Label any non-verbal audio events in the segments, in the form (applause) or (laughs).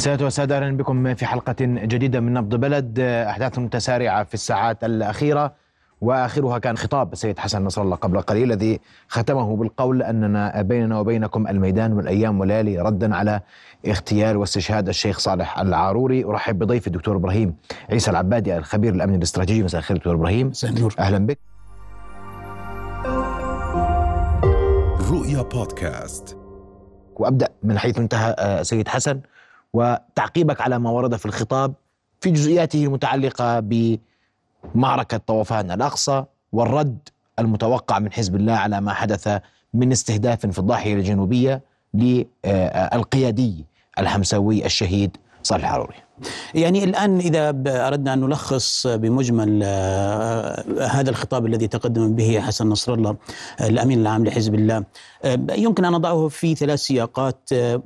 سادة وسادة أهلا بكم في حلقة جديدة من نبض بلد. أحداث متسارعة في الساعات الأخيرة وآخرها كان خطاب السيد حسن نصر الله قبل قليل الذي ختمه بالقول أننا بيننا وبينكم الميدان والأيام والليالي ردا على اغتيال واستشهاد الشيخ صالح العاروري. أرحب بضيف الدكتور إبراهيم عيسى العبادي الخبير الأمن الاستراتيجي. مساء الخير دكتور إبراهيم. مساء النور. أهلا بك. رؤيا بودكاست. وأبدأ من حيث انتهى آه، سيد حسن. وتعقيبك على ما ورد في الخطاب في جزئياته المتعلقة بمعركة طوفان الأقصى والرد المتوقع من حزب الله على ما حدث من استهداف في الضاحية الجنوبية للقيادي الحمساوي الشهيد صالح العروري يعني الآن إذا أردنا أن نلخص بمجمل آه، هذا الخطاب الذي تقدم به حسن نصر الله آه، الأمين العام لحزب الله. آه، يمكن أن أضعه في ثلاث سياقات آه،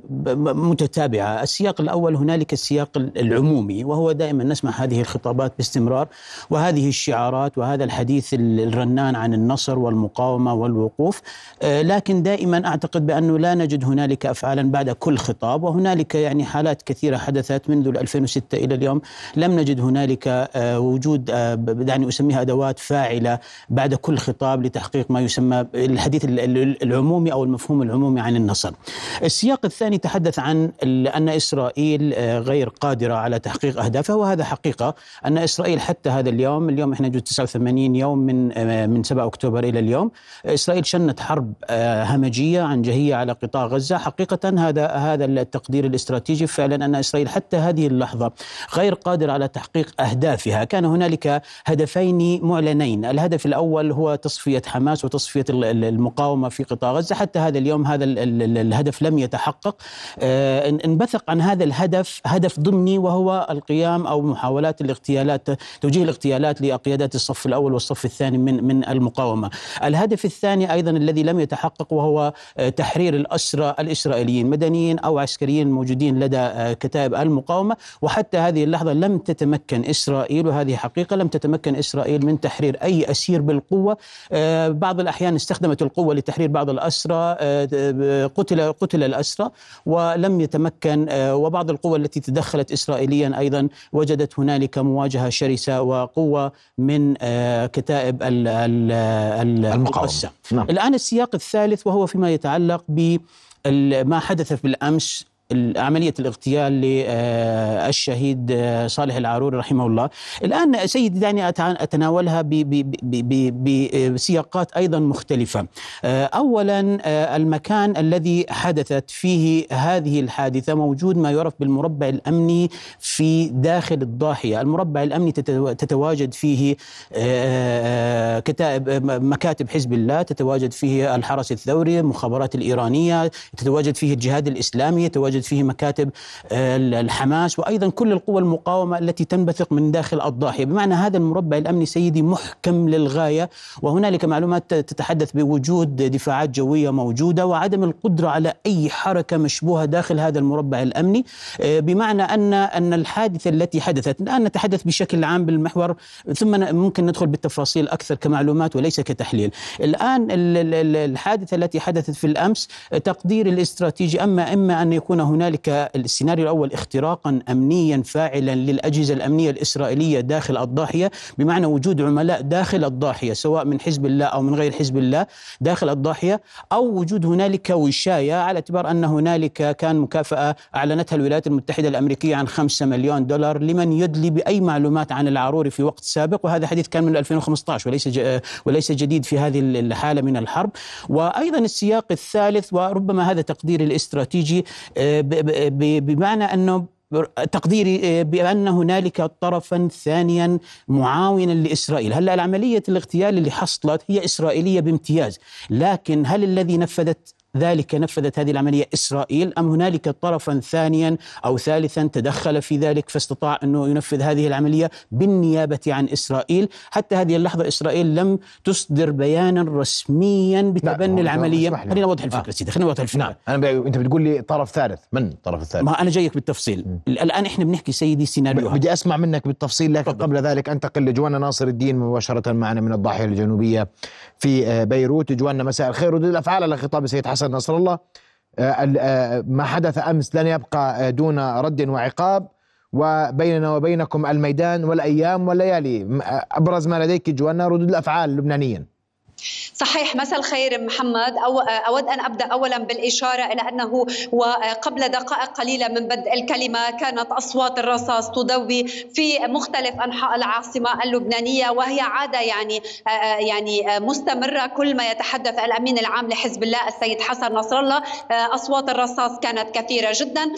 متتابعة. السياق الأول هنالك السياق ال- العمومي وهو دائما نسمع هذه الخطابات باستمرار وهذه الشعارات وهذا الحديث ال- الرنان عن النصر والمقاومة والوقوف. آه، لكن دائما أعتقد بأنه لا نجد هنالك أفعالا بعد كل خطاب وهنالك يعني حالات كثيرة حدثت منذ 2006 إلى اليوم. لم نجد هنالك آه، وجود آه، دعني أسميها أدوات فاعلة بعد كل خطاب لتحقيق ما يسمى الحديث ال- ال- العمومي أو المفهوم العمومي عن النصر. السياق الثاني تحدث عن أن إسرائيل آه، غير قادرة على تحقيق أهدافها وهذا حقيقة. أن إسرائيل حتى هذا اليوم اليوم إحنا نجد 89 يوم من من 7 أكتوبر إلى اليوم. إسرائيل شنت حرب همجية عنجهية على قطاع غزة. حقيقة هذا هذا التقدير الاستراتيجي فعلا أن إسرائيل حتى هذه اللحظة غير قادرة على تحقيق أهدافها. كان هنالك هدفين معلنين. الهدف الأول هو تصفية حماس وتصفية ال- ال- المقاومة في قطاع غزة. حتى هذا اليوم هذا ال- ال- ال- الهدف لم يتحقق. آه، إن- انبثق عن هذا الهدف هدف ضمني وهو القيام أو محاولات الاغتيالات توجيه الاغتيالات لقيادات الصف الأول والصف الثاني من من المقاومة. الهدف الثاني أيضا الذي لم يتحقق وهو آه، تحرير الأسرى الإسرائيليين مدنيين أو عسكريين موجودين لدى آه، كتائب المقاومة. وحتى هذه اللحظة لم تتمكن إسرائيل وهذه حقيقة لم تتمكن إسرائيل من تحرير أي أسير بالقوة آه، بعض الأحيان استخدمت القوة لتحرير بعض الأسرى آه، قتل قتل الأسرى ولم يتمكن آه، وبعض القوى التي تدخلت إسرائيليا أيضا وجدت هنالك مواجهة شرسة وقوة من آه، كتائب ال- ال- ال- المقاومة. نعم. الآن السياق الثالث وهو فيما يتعلق بما حدث بالأمس عملية الاغتيال للشهيد صالح العاروري رحمه الله. الآن سيدي دعني أتناولها بسياقات أيضا مختلفة. آه، أولا آه، المكان الذي حدثت فيه هذه الحادثة موجود ما يعرف بالمربع الأمني في داخل الضاحية. المربع الأمني تتو- تتواجد فيه آه، كتائب آه، مكاتب حزب الله تتواجد فيه الحرس الثوري المخابرات الإيرانية تتواجد فيه الجهاد الإسلامي يتواجد فيه مكاتب آه، الحماس وأيضا كل القوى المقاومة التي تنبثق من داخل الضاحية. بمعنى هذا المربع الأمني سيدي محكم للغاية وهنالك معلومات تتحدث بوجود دفاعات جوية موجودة وعدم القدرة على أي حركة مشبوهة داخل هذا المربع الأمني. آه، بمعنى أن أن الحادثة التي حدثت الآن نتحدث بشكل عام بالمحور ثم ممكن ندخل بالتفاصيل أكثر كمعلومات وليس كتحليل. الآن ال- ال- ال- الحادثة التي حدثت في الأمس آه، تقدير الاستراتيجي أما إما أن يكون هنالك السيناريو الأول اختراقا أمنيا فاعلا للأجهزة الأمنية الإسرائيلية داخل الضاحية بمعنى وجود عملاء داخل الضاحية سواء من حزب الله أو من غير حزب الله داخل الضاحية أو وجود هنالك وشاية على اعتبار أن هنالك كان مكافأة أعلنتها الولايات المتحدة الأمريكية عن 5 مليون دولار لمن يدلي بأي معلومات عن العاروري في وقت سابق وهذا حديث كان من 2015 وليس وليس جديد في هذه الحالة من الحرب. وأيضا السياق الثالث وربما هذا تقديري الاستراتيجي آه، بمعنى أنه تقديري آه، بأن هنالك طرفا ثانيا معاونا لإسرائيل. هلأ العملية الاغتيال اللي حصلت هي إسرائيلية بامتياز. لكن هل الذي نفذت ذلك نفذت هذه العملية إسرائيل. أم هنالك طرفا ثانيا أو ثالثا تدخل في ذلك فاستطاع أنه ينفذ هذه العملية بالنيابة عن إسرائيل؟ حتى هذه اللحظة إسرائيل لم تصدر بيانا رسميا بتبني هو- العملية. خلينا نوضح الفكرة آه. سيدي خلينا نوضح الفكرة. نعم أنا ب... أنت بتقول لي طرف ثالث. من الطرف الثالث؟ ما أنا جايك بالتفصيل. الآن إحنا بنحكي سيدي سيناريو بدي أسمع منك بالتفصيل لكن تفضل. قبل ذلك أنتقل لجوانا ناصر الدين مباشرة معنا من الضاحية الجنوبية. في آه، بيروت. جوانا مساء الخير. ردود الأفعال على خطاب السيد حسن نصر الله. ما حدث أمس لن يبقى دون رد وعقاب. وبيننا وبينكم الميدان والأيام والليالي. أبرز ما لديك جوانا ردود الأفعال اللبنانيين صحيح مساء الخير محمد. أو أود أن أبدأ أولا بالإشارة إلى أنه وقبل دقائق قليلة من بدء الكلمة كانت أصوات الرصاص تضوي في مختلف أنحاء العاصمة اللبنانية وهي عادة يعني يعني مستمرة كل ما يتحدث الأمين العام لحزب الله السيد حسن نصر الله. أصوات الرصاص كانت كثيرة جدا.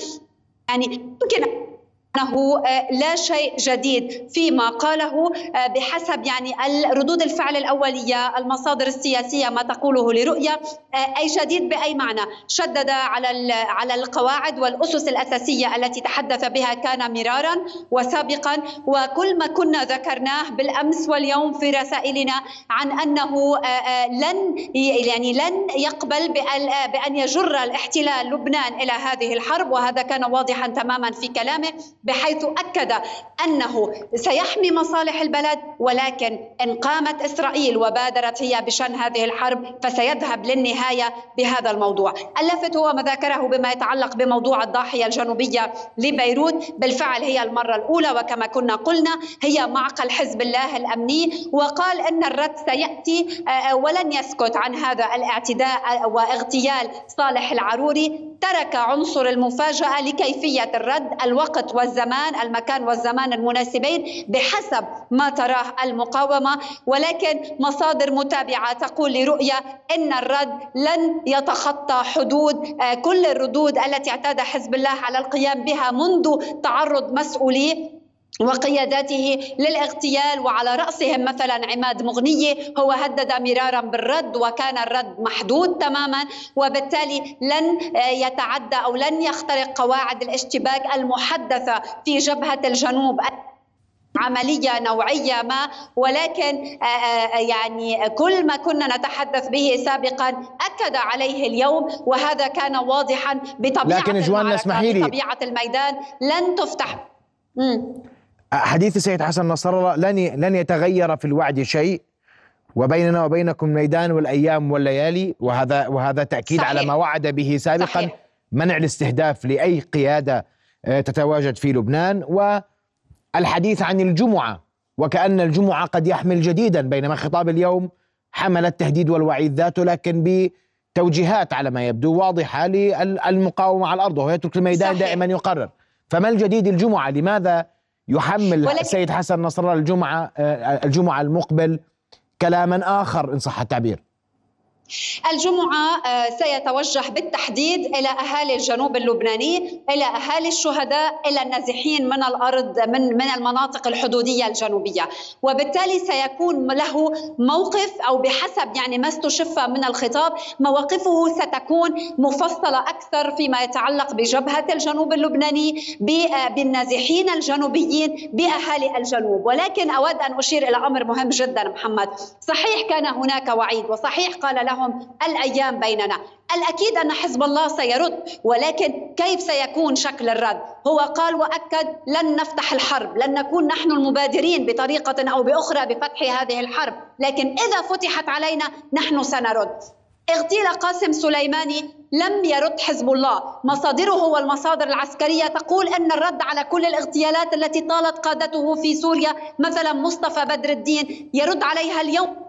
يعني يمكن انه آه، لا شيء جديد فيما قاله آه، بحسب يعني ردود الفعل الأولية المصادر السياسية ما تقوله لرؤية آه، أي جديد بأي معنى. شدد على على القواعد والأسس الأساسية التي تحدث بها كان مرارا وسابقا. وكل ما كنا ذكرناه بالأمس واليوم في رسائلنا عن أنه لن يعني لن يقبل بأن يجر الاحتلال لبنان إلى هذه الحرب. وهذا كان واضحا تماما في كلامه. بحيث أكد أنه سيحمي مصالح البلد ولكن إن قامت إسرائيل وبادرت هي بشان هذه الحرب فسيذهب للنهاية بهذا الموضوع. اللفت هو ما ذكره بما يتعلق بموضوع الضاحية الجنوبية لبيروت، بالفعل هي المرة الأولى وكما كنا قلنا هي معقل حزب الله الأمني وقال إن الرد سيأتي آه، آه، ولن يسكت عن هذا الاعتداء واغتيال صالح العروري، ترك عنصر المفاجأة لكيفية الرد، الوقت والزمان الزمان المكان والزمان المناسبين بحسب ما تراه المقاومة. ولكن مصادر متابعة تقول لرؤية إن الرد لن يتخطى حدود آه، كل الردود التي اعتاد حزب الله على القيام بها منذ تعرض مسؤوليه وقياداته للاغتيال وعلى رأسهم مثلا عماد مغنيه هو هدد مرارا بالرد وكان الرد محدود تماما وبالتالي لن يتعدى أو لن يخترق قواعد الاشتباك المحدثة في جبهة الجنوب عملية نوعية ما ولكن يعني كل ما كنا نتحدث به سابقا أكد عليه اليوم وهذا كان واضحا بطبيعة لكن جوان اسمحي لي بطبيعة الميدان لن تفتح مم. حديث السيد حسن نصر الله لن لن يتغير في الوعد شيء وبيننا وبينكم الميدان والأيام والليالي وهذا وهذا تأكيد صحيح. على ما وعد به سابقا صحيح. منع الاستهداف لأي قيادة آه، تتواجد في لبنان والحديث عن الجمعة وكأن الجمعة قد يحمل جديدا بينما خطاب اليوم حمل التهديد والوعيد ذاته لكن بتوجيهات على ما يبدو واضحة للمقاومه على الأرض وهو يترك الميدان صحيح. دائما يقرر فما الجديد الجمعة لماذا يحمل السيد حسن نصر الله الجمعة آه، الجمعة المقبل كلاما آخر إن صح التعبير. الجمعة آه، سيتوجه بالتحديد إلى أهالي الجنوب اللبناني إلى أهالي الشهداء إلى النازحين من الأرض من من المناطق الحدودية الجنوبية. وبالتالي سيكون له موقف أو بحسب يعني ما استشف من الخطاب مواقفه ستكون مفصلة أكثر فيما يتعلق بجبهة الجنوب اللبناني آه، بالنازحين الجنوبيين بأهالي الجنوب. ولكن أود أن أشير إلى أمر مهم جدا محمد. صحيح كان هناك وعيد وصحيح قال له لهم الأيام بيننا. الأكيد أن حزب الله سيرد ولكن كيف سيكون شكل الرد؟ هو قال وأكد لن نفتح الحرب لن نكون نحن المبادرين بطريقة أو بأخرى بفتح هذه الحرب. لكن إذا فتحت علينا نحن سنرد. اغتيال قاسم سليماني لم يرد حزب الله. مصادره والمصادر العسكرية تقول أن الرد على كل الاغتيالات التي طالت قادته في سوريا مثلا مصطفى بدر الدين يرد عليها اليوم.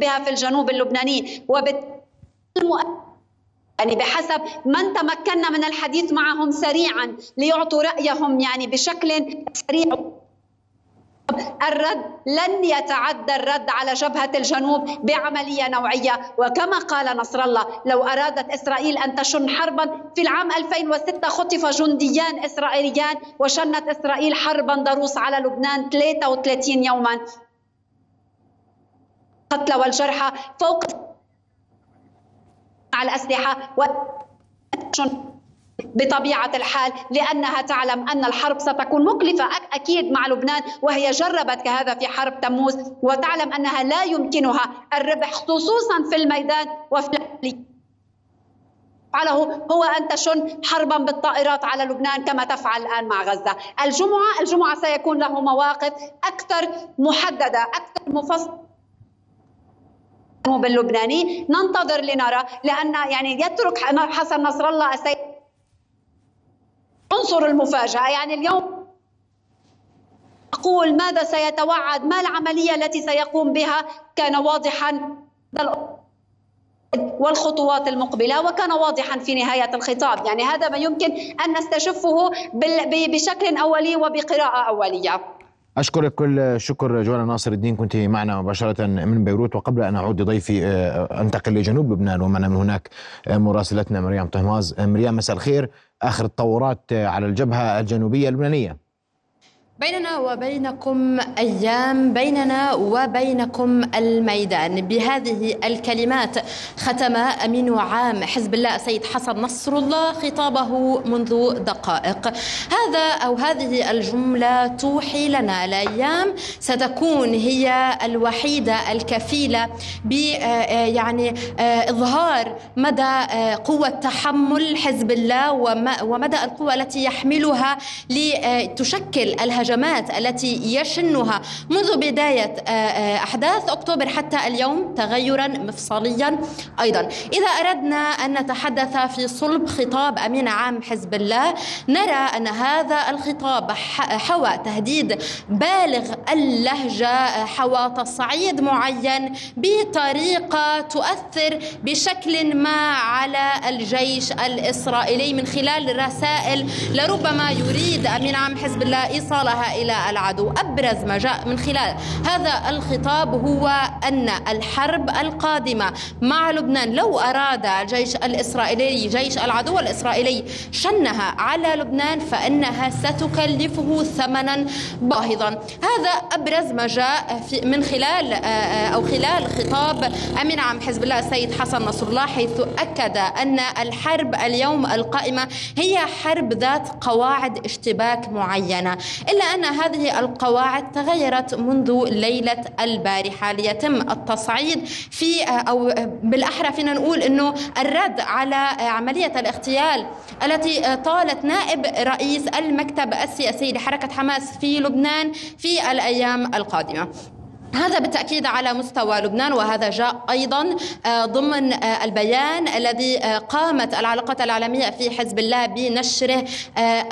بها في الجنوب اللبناني وبالتالي يعني بحسب من تمكنا من الحديث معهم سريعا ليعطوا رأيهم يعني بشكل سريع. الرد لن يتعدى الرد على جبهة الجنوب بعملية نوعية. وكما قال نصر الله لو أرادت إسرائيل أن تشن حربا في العام 2006 خطف جنديان إسرائيليان وشنت إسرائيل حربا ضروس على لبنان 33 يوما. القتلى والجرحى فوق على الأسلحة و بطبيعة الحال لأنها تعلم أن الحرب ستكون مكلفة أكيد مع لبنان وهي جربت كهذا في حرب تموز وتعلم أنها لا يمكنها الربح خصوصا في الميدان وفي فعله هو أن تشن حربا بالطائرات على لبنان كما تفعل الآن مع غزة. الجمعة الجمعة سيكون له مواقف أكثر محددة أكثر مفصلة باللبناني ننتظر لنرى لأن يعني يترك حسن نصر الله السيد. عنصر المفاجأة يعني اليوم أقول ماذا سيتوعد ما العملية التي سيقوم بها؟ كان واضحا والخطوات المقبلة وكان واضحا في نهاية الخطاب. يعني هذا ما يمكن أن نستشفه بشكل أولي وبقراءة أولية. أشكرك كل شكر جوانا ناصر الدين كنت معنا مباشرة من بيروت. وقبل أن أعود لضيفي آه، أنتقل لجنوب لبنان ومعنا من هناك آه، مراسلتنا مريم طهماز. آه، مريم مساء الخير. آخر التطورات على الجبهة الجنوبية اللبنانية. بيننا وبينكم أيام بيننا وبينكم الميدان. بهذه الكلمات ختم أمين عام حزب الله السيد حسن نصر الله خطابه منذ دقائق. هذا أو هذه الجملة توحي لنا الأيام ستكون هي الوحيدة الكفيلة ب يعني إظهار مدى قوة تحمل حزب الله ومدى القوة التي يحملها لتشكل الهجمات الهجمات التي يشنها منذ بداية آه، آه، أحداث أكتوبر حتى اليوم تغيرا مفصليا أيضا. إذا أردنا أن نتحدث في صلب خطاب أمين عام حزب الله نرى أن هذا الخطاب حوى تهديد بالغ اللهجة حوى تصعيد معين بطريقة تؤثر بشكل ما على الجيش الإسرائيلي من خلال رسائل لربما يريد أمين عام حزب الله إيصالها إلى العدو. أبرز ما جاء من خلال هذا الخطاب هو أن الحرب القادمة مع لبنان لو أراد الجيش الإسرائيلي جيش العدو الإسرائيلي شنها على لبنان فإنها ستكلفه ثمنا باهظا. هذا أبرز ما جاء من خلال آه، آه، أو خلال خطاب أمين عام حزب الله السيد حسن نصر الله حيث أكد أن الحرب اليوم القائمة هي حرب ذات قواعد اشتباك معينة إلا أن هذه القواعد تغيرت منذ ليلة البارحة ليتم التصعيد في أو بالأحرى فينا نقول أنه الرد على عملية الاغتيال التي طالت نائب رئيس المكتب السياسي لحركة حماس في لبنان في الأيام القادمة. هذا بالتأكيد على مستوى لبنان وهذا جاء أيضا آه، ضمن آه، البيان الذي آه، قامت العلاقات العالمية في حزب الله بنشره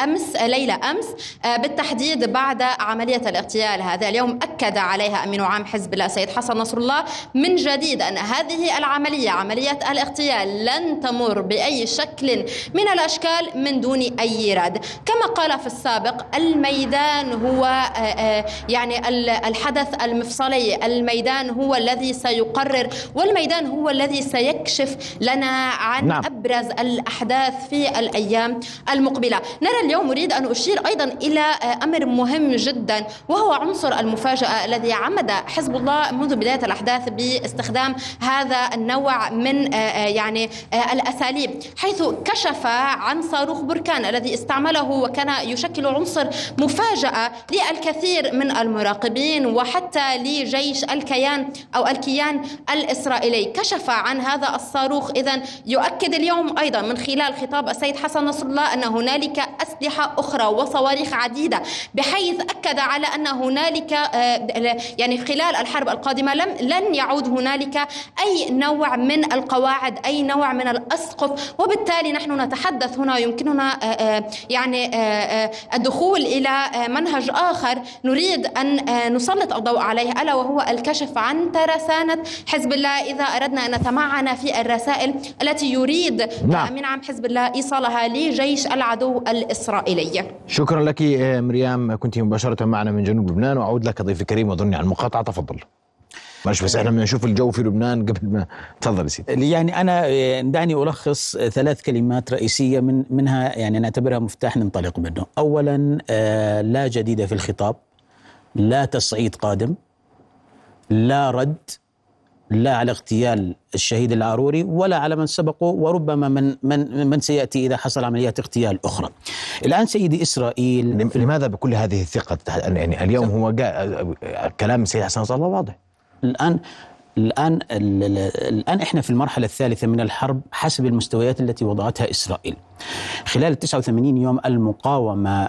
أمس ليلة أمس بالتحديد بعد عملية الاغتيال هذا. اليوم أكد عليها أمين عام حزب الله سيد حسن نصر الله من جديد أن هذه العملية عملية الاغتيال لن تمر بأي شكل من الأشكال من دون أي رد. كما قال في السابق الميدان هو يعني الحدث المفصل الفيصلي الميدان هو الذي سيقرر والميدان هو الذي سيكشف لنا عن نعم. أبرز الأحداث في الأيام المقبلة نرى اليوم أريد أن أشير أيضا إلى أمر مهم جدا وهو عنصر المفاجأة الذي عمد حزب الله منذ بداية الأحداث باستخدام هذا النوع من يعني الأساليب حيث كشف عن صاروخ بركان الذي استعمله وكان يشكل عنصر مفاجأة للكثير من المراقبين وحتى لجيش الكيان أو الكيان الإسرائيلي. كشف عن هذا الصاروخ. إذا يؤكد اليوم أيضا من خلال خطاب السيد حسن نصر الله أن هنالك أسلحة أخرى وصواريخ عديدة بحيث أكد على أن هنالك آه، يعني خلال الحرب القادمة لم لن يعود هنالك أي نوع من القواعد أي نوع من الأسقف. وبالتالي نحن نتحدث هنا يمكننا آه، آه، يعني الدخول إلى منهج آخر. نريد أن نسلط الضوء عليه. ألا وهو الكشف عن ترسانة حزب الله. إذا أردنا أن نتمعن في الرسائل التي يريد نعم. من عام حزب الله إيصالها لجيش العدو الإسرائيلي. شكرا لك مريم. كنت مباشرة معنا من جنوب لبنان. وأعود لك ضيفي الكريم وأظني على المقاطعة. تفضل. معلش بس إحنا بدنا نشوف الجو في لبنان قبل ما تفضل سيدي. يعني أنا دعني ألخص ثلاث كلمات رئيسية من منها يعني نعتبرها مفتاح ننطلق منه. اولا آه، لا جديد في الخطاب لا تصعيد قادم. لا رد لا على اغتيال الشهيد العاروري ولا على من سبقه وربما من من من سيأتي إذا حصل عمليات اغتيال أخرى. الآن سيدي إسرائيل لماذا بكل هذه الثقة يعني اليوم هو جاء كلام السيد حسن نصر الله واضح. الآن الآن الآن إحنا في المرحلة الثالثة من الحرب حسب المستويات التي وضعتها إسرائيل. خلال 89 يوم المقاومة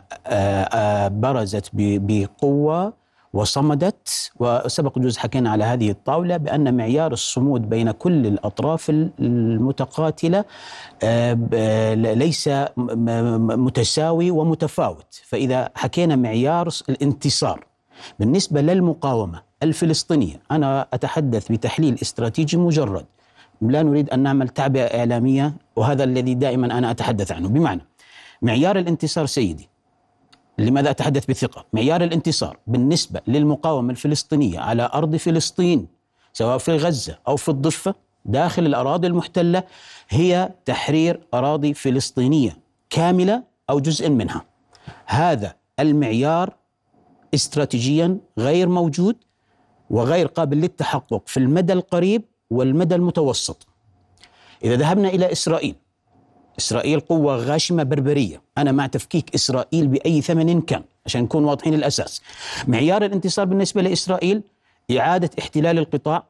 برزت بقوة وصمدت وسبق جزء حكينا على هذه الطاولة بأن معيار الصمود بين كل الأطراف المتقاتلة آه، ليس متساوي ومتفاوت. فإذا حكينا معيار الانتصار بالنسبة للمقاومة الفلسطينية أنا أتحدث بتحليل استراتيجي مجرد. لا نريد أن نعمل تعبئة إعلامية وهذا الذي دائما أنا أتحدث عنه. بمعنى معيار الانتصار سيدي لماذا أتحدث بثقة؟ معيار الانتصار بالنسبة للمقاومة الفلسطينية على أرض فلسطين سواء في غزة أو في الضفة داخل الأراضي المحتلة هي تحرير أراضي فلسطينية كاملة أو جزء منها هذا المعيار استراتيجيا غير موجود وغير قابل للتحقق في المدى القريب والمدى المتوسط إذا ذهبنا إلى إسرائيل إسرائيل قوة غاشمة بربرية. أنا مع تفكيك إسرائيل بأي ثمن كان عشان نكون واضحين الأساس معيار الانتصار بالنسبة لإسرائيل إعادة احتلال القطاع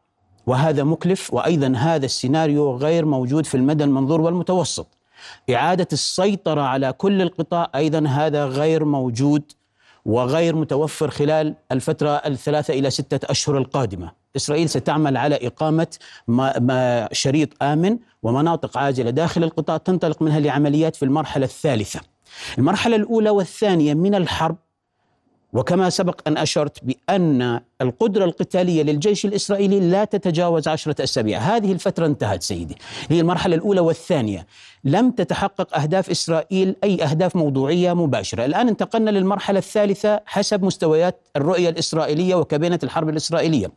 وهذا مكلف وأيضا هذا السيناريو غير موجود في المدى المنظور والمتوسط. إعادة السيطرة على كل القطاع أيضا هذا غير موجود وغير متوفر خلال الفترة الثلاثة إلى ستة أشهر القادمة. إسرائيل ستعمل على إقامة ما ما شريط آمن ومناطق عاجلة داخل القطاع تنطلق منها لعمليات في المرحلة الثالثة. المرحلة الأولى والثانية من الحرب وكما سبق أن أشرت بأن القدرة القتالية للجيش الإسرائيلي لا تتجاوز عشرة أسابيع. هذه الفترة انتهت سيدي. هي المرحلة الأولى والثانية. لم تتحقق أهداف إسرائيل أي أهداف موضوعية مباشرة. الآن انتقلنا للمرحلة الثالثة حسب مستويات الرؤية الإسرائيلية وكابينة الحرب الإسرائيلية.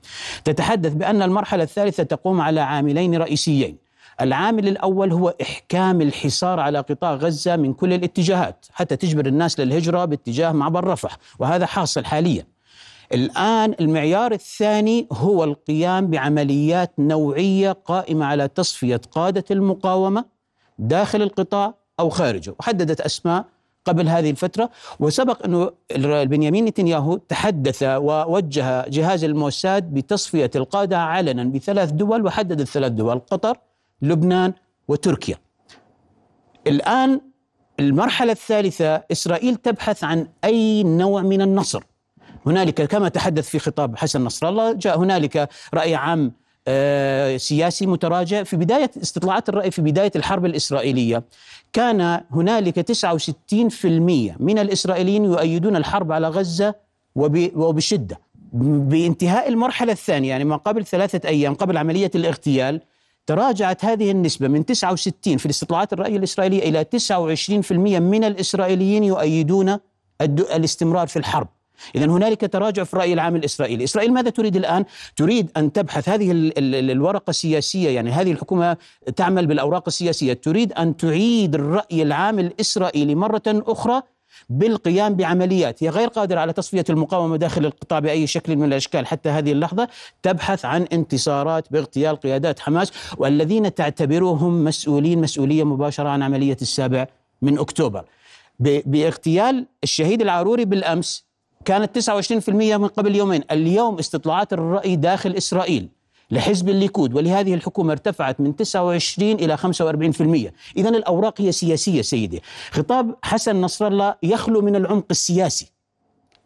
تتحدث بأن المرحلة الثالثة تقوم على عاملين رئيسيين. العامل الأول هو إحكام الحصار على قطاع غزة من كل الاتجاهات حتى تجبر الناس للهجرة باتجاه معبر رفح وهذا حاصل حاليا. الآن المعيار الثاني هو القيام بعمليات نوعية قائمة على تصفية قادة المقاومة داخل القطاع أو خارجه وحددت أسماء قبل هذه الفترة. وسبق أنه بنيامين نتنياهو تحدث ووجه جهاز الموساد بتصفية القادة علنا بثلاث دول وحدد الثلاث دول قطر لبنان وتركيا. الآن المرحلة الثالثة إسرائيل تبحث عن أي نوع من النصر. هنالك كما تحدث في خطاب حسن نصر الله جاء هنالك رأي عام آه سياسي متراجع في بداية استطلاعات الرأي في بداية الحرب الإسرائيلية. كان هنالك 69% من الإسرائيليين يؤيدون الحرب على غزة وبشدة. بانتهاء المرحلة الثانية يعني ما قبل ثلاثة أيام قبل عملية الاغتيال تراجعت هذه النسبة من 69 في الاستطلاعات الرأي الإسرائيلية إلى 29% من الإسرائيليين يؤيدون الاستمرار في الحرب. إذا هنالك تراجع في الرأي العام الإسرائيلي. إسرائيل ماذا تريد الآن؟ تريد أن تبحث. هذه الورقة السياسية يعني هذه الحكومة تعمل بالأوراق السياسية. تريد أن تعيد الرأي العام الإسرائيلي مرة أخرى؟ بالقيام بعمليات. هي غير قادرة على تصفية المقاومة داخل القطاع بأي شكل من الأشكال. حتى هذه اللحظة تبحث عن انتصارات باغتيال قيادات حماس والذين تعتبرهم مسؤولين مسؤولية مباشرة عن عملية السابع من أكتوبر. باغتيال الشهيد العاروري بالأمس كانت 29% من قبل يومين. اليوم استطلاعات الرأي داخل إسرائيل. لحزب الليكود ولهذه الحكومة ارتفعت من 29 إلى 45% إذا الأوراق هي سياسية سيدي. خطاب حسن نصر الله يخلو من العمق السياسي.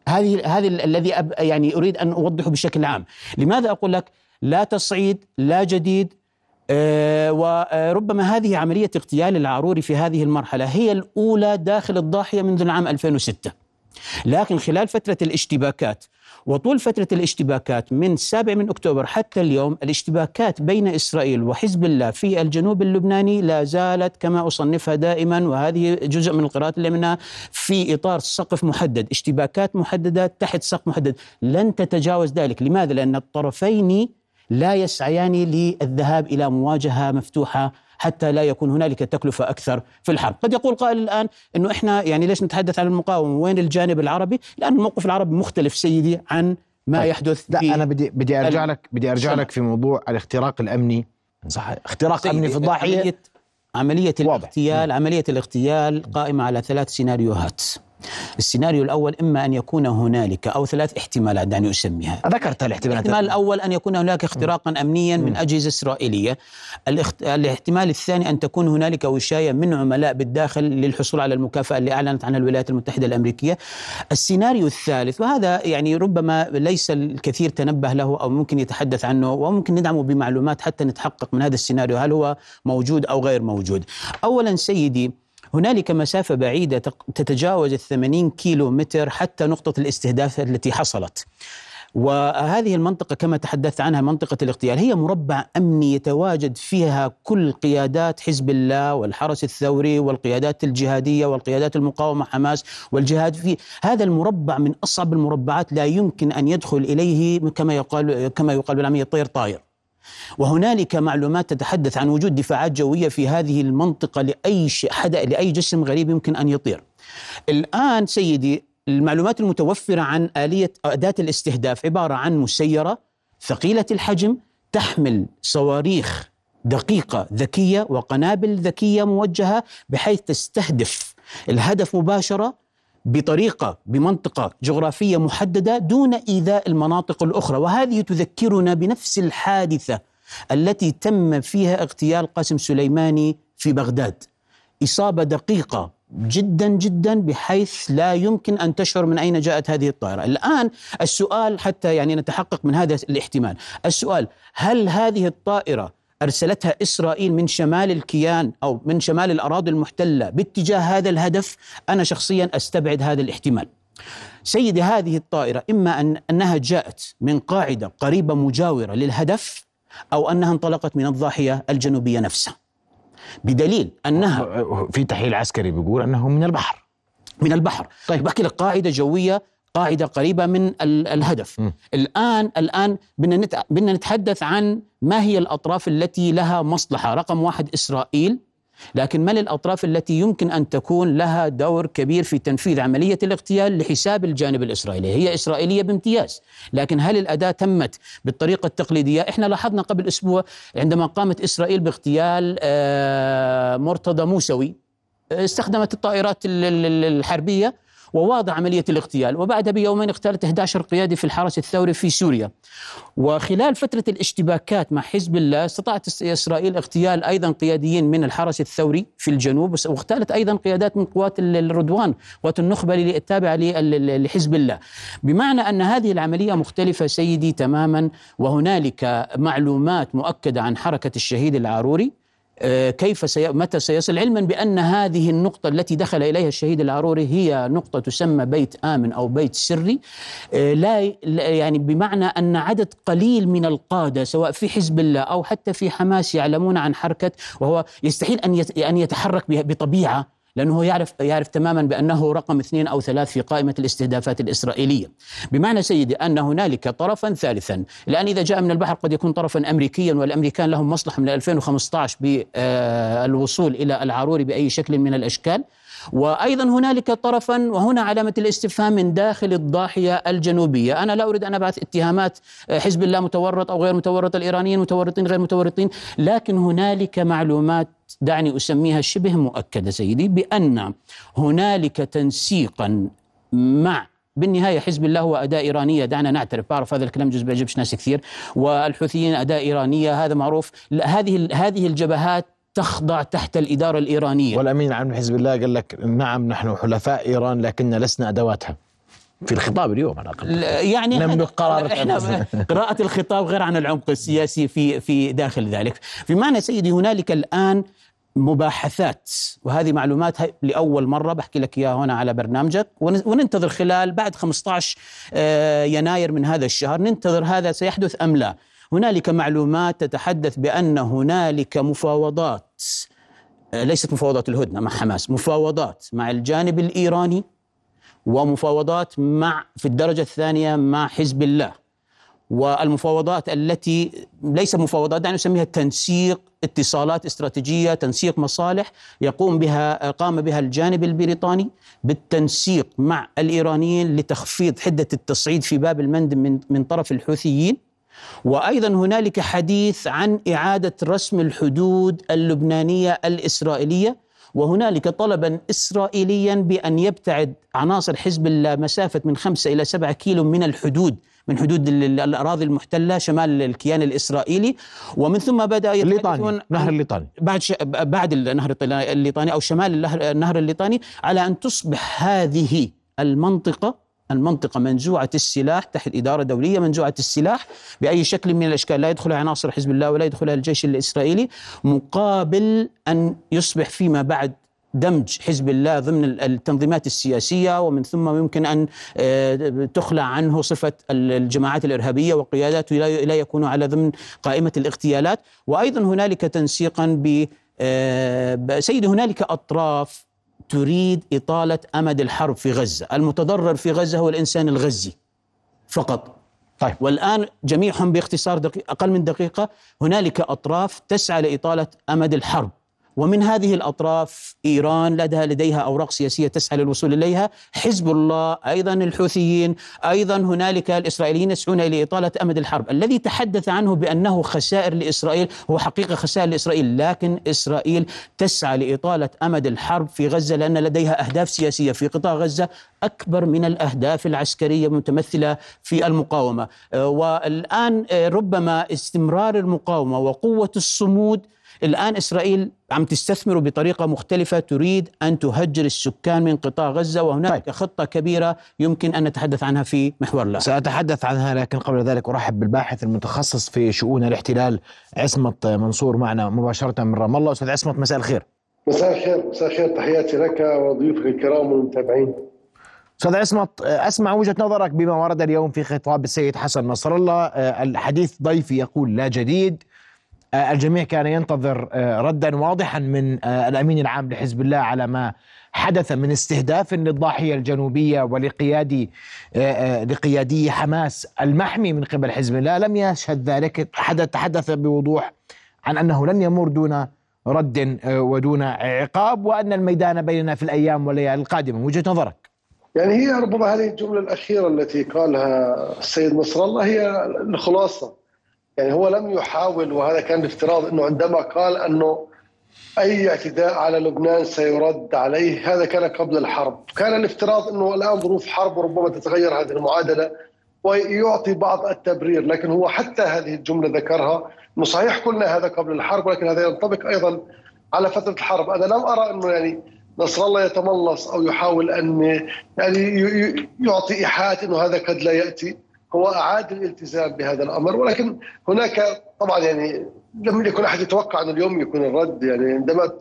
هذه هذه الذي يعني أريد أن أوضحه بشكل عام. لماذا أقول لك لا تصعيد لا جديد؟ آه وربما هذه عملية اغتيال العاروري في هذه المرحلة هي الأولى داخل الضاحية منذ العام 2006 لكن خلال فترة الاشتباكات وطول فترة الاشتباكات من السابع من أكتوبر حتى اليوم الاشتباكات بين إسرائيل وحزب الله في الجنوب اللبناني لا زالت كما أصنفها دائما وهذه جزء من القراءات اللي منها في إطار سقف محدد اشتباكات محددة تحت سقف محدد لن تتجاوز ذلك لماذا؟ لأن الطرفين لا يسعيان للذهاب إلى مواجهة مفتوحة حتى لا يكون هنالك تكلفة أكثر في الحرب. قد يقول قائل الآن أنه إحنا يعني ليش نتحدث عن المقاومة؟ وين الجانب العربي؟ لأن الموقف العربي مختلف سيدي عن ما طيب. يحدث لا أنا بدي بدي أرجع لك بدي أرجع لك في موضوع الاختراق الأمني. صح اختراق أمني في الضاحية. عملية, عملية الاغتيال عملية الاغتيال قائمة على ثلاث سيناريوهات. السيناريو الأول إما أن يكون هنالك أو ثلاث احتمالات دعني أسميها. ذكرت الاحتمالات. الاحتمال الأول أن يكون هناك اختراقا أمنيا من أجهزة إسرائيلية. الاخت... الاحتمال الثاني أن تكون هنالك وشاية من عملاء بالداخل للحصول على المكافأة اللي أعلنت عنها الولايات المتحدة الأمريكية. السيناريو الثالث وهذا يعني ربما ليس الكثير تنبه له أو ممكن يتحدث عنه وممكن ندعمه بمعلومات حتى نتحقق من هذا السيناريو هل هو موجود أو غير موجود. أولا سيدي هنالك مسافة بعيدة تتجاوز الثمانين كيلو متر حتى نقطة الاستهداف التي حصلت. وهذه المنطقة كما تحدثت عنها منطقة الاغتيال هي مربع أمني يتواجد فيها كل قيادات حزب الله والحرس الثوري والقيادات الجهادية والقيادات المقاومة حماس والجهاد في هذا المربع من أصعب المربعات لا يمكن أن يدخل إليه كما يقال كما يقال بالعامية طير طاير وهنالك معلومات تتحدث عن وجود دفاعات جوية في هذه المنطقة لأي شيء حدا لأي جسم غريب يمكن أن يطير. الآن سيدي المعلومات المتوفرة عن آلية أداة الاستهداف عبارة عن مسيرة ثقيلة الحجم تحمل صواريخ دقيقة ذكية وقنابل ذكية موجهة بحيث تستهدف الهدف مباشرة بطريقة بمنطقة جغرافية محددة دون إيذاء المناطق الأخرى. وهذه تذكرنا بنفس الحادثة التي تم فيها اغتيال قاسم سليماني في بغداد. إصابة دقيقة جدا جدا بحيث لا يمكن أن تشعر من أين جاءت هذه الطائرة، الآن السؤال حتى يعني نتحقق من هذا الاحتمال، السؤال هل هذه الطائرة أرسلتها إسرائيل من شمال الكيان أو من شمال الأراضي المحتلة باتجاه هذا الهدف؟ أنا شخصيا أستبعد هذا الاحتمال. سيدي هذه الطائرة إما ان أنها جاءت من قاعدة قريبة مجاورة للهدف أو أنها انطلقت من الضاحية الجنوبية نفسها. بدليل انها في تحليل عسكري بيقول أنه من البحر من البحر طيب بحكي لك قاعدة جوية قاعدة قريبة من ال- الهدف م. الان الآن بدنا نت- بدنا نتحدث عن ما هي الأطراف التي لها مصلحة رقم واحد إسرائيل لكن من الاطراف التي يمكن أن تكون لها دور كبير في تنفيذ عملية الاغتيال لحساب الجانب الإسرائيلي، هي إسرائيلية بامتياز، لكن هل الأداة تمت بالطريقة التقليدية؟ إحنا لاحظنا قبل أسبوع عندما قامت إسرائيل باغتيال آه، مرتضى موسوي استخدمت الطائرات ال- ال- الحربية وواضع عملية الاغتيال. وبعدها بيومين اغتالت 11 قيادي في الحرس الثوري في سوريا. وخلال فترة الاشتباكات مع حزب الله استطاعت إس- إسرائيل اغتيال أيضا قياديين من الحرس الثوري في الجنوب واغتالت أيضا قيادات من قوات ال- الرضوان قوات لل- ل- لحزب الله. بمعنى أن هذه العملية مختلفة سيدي تماما وهنالك معلومات مؤكدة عن حركة الشهيد العاروري كيف سي... متى سيصل؟ علما بأن هذه النقطة التي دخل إليها الشهيد العاروري هي نقطة تسمى بيت آمن أو بيت سري. آه، لا يعني بمعنى أن عدد قليل من القادة سواء في حزب الله أو حتى في حماس يعلمون عن حركة وهو يستحيل يت... أن يتحرك به- هو يعرف يعرف تماما بأنه رقم اثنين أو ثلاث في قائمة الاستهدافات الإسرائيلية. بمعنى سيدي أن هنالك طرفا ثالثا، الآن إذا جاء من البحر قد يكون طرفا امريكيا والأمريكان لهم مصلحة من 2015 بالوصول إلى العاروري بأي شكل من الأشكال. وأيضا هنالك طرفا وهنا علامة الاستفهام من داخل الضاحية الجنوبية، أنا لا أريد أن أبعث اتهامات آه، حزب الله متورط أو غير متورط، الإيرانيين متورطين غير متورطين، لكن هنالك معلومات دعني أسميها شبه مؤكدة سيدي بأن هنالك تنسيقا مع بالنهاية حزب الله هو اداه إيرانية. دعنا نعترف بعرف هذا الكلام جزء بيعجبش ناس كثير. والحوثيين أداة إيرانية هذا معروف. هذه هذه الجبهات تخضع تحت الإدارة الإيرانية. والأمين العام لحزب الله قال لك نعم نحن حلفاء إيران لكن لسنا أدواتها. في الخطاب اليوم على الأقل. لا، يعني نملك قرار إحنا (laughs) قراءة الخطاب غير عن العمق السياسي في في داخل ذلك، في معنى سيدي هنالك الآن مباحثات وهذه معلومات لأول مرة بحكي لك إياها هنا على برنامجك. ون- وننتظر خلال بعد 15 آه، يناير من هذا الشهر ننتظر هذا سيحدث أم لا. هنالك معلومات تتحدث بأن هنالك مفاوضات آه، ليست مفاوضات الهدنة مع حماس، مفاوضات مع الجانب الإيراني ومفاوضات مع في الدرجة الثانية مع حزب الله. والمفاوضات التي ليس مفاوضات دعني نسميها تنسيق اتصالات استراتيجية تنسيق مصالح يقوم بها قام بها الجانب البريطاني بالتنسيق مع الإيرانيين لتخفيض حدة التصعيد في باب المندب من, من طرف الحوثيين. وأيضا هنالك حديث عن إعادة رسم الحدود اللبنانية الإسرائيلية وهنالك طلبا إسرائيليا بأن يبتعد عناصر حزب الله مسافة من خمسة إلى سبعة كيلو من الحدود من حدود الأراضي المحتلة شمال الكيان الإسرائيلي. ومن ثم بدأ الليطاني نهر الليطاني. بعد ش... بعد النهر الليطاني أو شمال النهر الليطاني على أن تصبح هذه المنطقة المنطقة منزوعة السلاح تحت إدارة دولية منزوعة السلاح بأي شكل من الأشكال. لا يدخلها عناصر حزب الله ولا يدخلها الجيش الإسرائيلي مقابل أن يصبح فيما بعد دمج حزب الله ضمن التنظيمات السياسية ومن ثم يمكن أن آه، تخلع عنه صفة الجماعات الإرهابية وقياداته لا يكون على ضمن قائمة الاغتيالات. وأيضا هنالك تنسيقا ب آه، سيدي هنالك أطراف تريد إطالة أمد الحرب في غزة، المتضرر في غزة هو الإنسان الغزي فقط. طيب. والآن جميعهم باختصار دقيقة أقل من دقيقة هنالك أطراف تسعى لإطالة أمد الحرب. ومن هذه الأطراف إيران لديها لديها أوراق سياسية تسعى للوصول إليها، حزب الله أيضا الحوثيين، أيضا هنالك الإسرائيليين يسعون إلى إطالة أمد الحرب، الذي تحدث عنه بأنه خسائر لإسرائيل هو حقيقة خسائر لإسرائيل، لكن إسرائيل تسعى لإطالة أمد الحرب في غزة لأن لديها أهداف سياسية في قطاع غزة أكبر من الأهداف العسكرية المتمثلة في المقاومة، والآن ربما استمرار المقاومة وقوة الصمود الآن إسرائيل عم تستثمر بطريقة مختلفة تريد أن تهجر السكان من قطاع غزة وهناك طيب. خطة كبيرة يمكن أن نتحدث عنها في محور لا سأتحدث عنها لكن قبل ذلك أرحب بالباحث المتخصص في شؤون الاحتلال عصمت منصور معنا مباشرة من رام الله. أستاذ عصمت مساء الخير. مساء الخير مساء الخير. تحياتي لك وضيوفك الكرام والمتابعين. أستاذ عصمت أسمع وجهة نظرك بما ورد اليوم في خطاب السيد حسن نصر الله. الحديث ضيفي يقول لا جديد الجميع كان ينتظر آه، ردا واضحا من آه، الأمين العام لحزب الله على ما حدث من استهداف للضاحية الجنوبية ولقيادي لقيادي حماس المحمي من قبل حزب الله. لم يشهد ذلك حدث تحدث بوضوح عن أنه لن يمر دون رد ودون عقاب وأن الميدان بيننا في الأيام والليالي القادمة. وجهة نظرك؟ يعني هي ربما هذه الجملة الأخيرة التي قالها السيد نصر الله هي الخلاصة. يعني هو لم يحاول وهذا كان الافتراض إنه عندما قال إنه أي اعتداء على لبنان سيرد عليه هذا كان قبل الحرب. كان الافتراض إنه الآن ظروف حرب وربما تتغير هذه المعادلة ويعطي بعض التبرير لكن هو حتى هذه الجملة ذكرها إنه صحيح قلنا هذا قبل الحرب ولكن هذا ينطبق أيضا على فترة الحرب. أنا لم أرى إنه يعني نصر الله يتملص أو يحاول أن يعني يعطي إيحاءات إنه هذا قد لا يأتي. هو أعاد الالتزام بهذا الأمر ولكن هناك طبعا يعني لم يكن أحد يتوقع أن اليوم يكون الرد. يعني عندما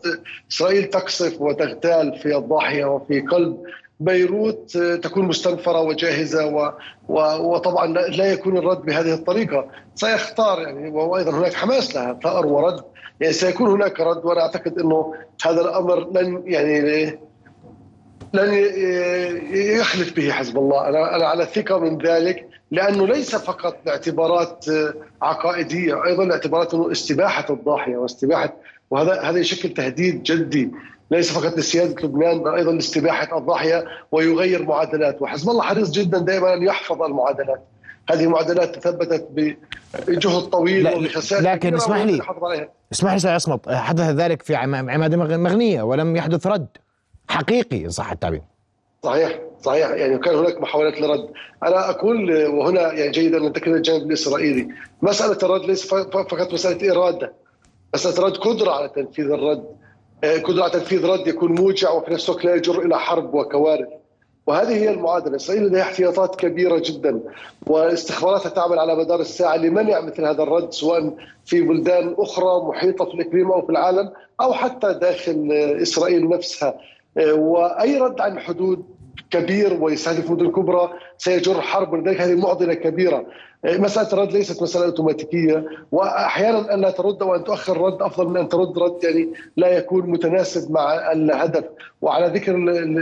إسرائيل تقصف وتغتال في الضاحية وفي قلب بيروت تكون مستنفرة وجاهزة و و وطبعا لا يكون الرد بهذه الطريقة. سيختار يعني وأيضا هناك حماس لها ثار ورد. يعني سيكون هناك رد وأنا أعتقد إنه هذا الأمر لن يعني لن يخلف به حزب الله. أنا أنا على ثقة من ذلك. لأنه ليس فقط لاعتبارات عقائدية أيضا لاعتبارات إنه استباحة الضاحية واستباحة وهذا هذا يشكل تهديد جدي. ليس فقط لسيادة لبنان بل أيضا لاستباحة الضاحية ويغير معادلات. وحزب الله حريص جدا دائما أن يحفظ المعادلات. هذه معادلات تثبتت بجهد طويل وبخسائر لكن اسمح لي. اسمح لي أستاذ عصمت حدث ذلك في عماد مغنية ولم يحدث رد حقيقي إن صح التعبير. صحيح. صحيح. يعني كان هناك محاولات لرد. أنا أقول وهنا يعني جيد ان نتكلم الجانب الإسرائيلي. مسألة الرد ليس فقط مسألة إرادة. مسألة رد قدرة على تنفيذ الرد. آه، قدرة على تنفيذ رد يكون موجع وفي نفس الوقت لا يجر إلى حرب وكوارث. وهذه هي المعادلة، اسرائيل لديها احتياطات كبيرة جدا واستخباراتها تعمل على مدار الساعة لمنع مثل هذا الرد سواء في بلدان أخرى محيطة في الإقليم أو في العالم أو حتى داخل إسرائيل نفسها. آه، وأي رد عن الحدود كبير ويستهدف مدن كبرى سيجر حرب ولذلك هذه معضلة كبيرة. آه، مسألة الرد ليست مسألة أوتوماتيكية وأحيانا أن لا ترد وان تؤخر الرد أفضل من أن ترد رد يعني لا يكون متناسب مع الهدف. وعلى ذكر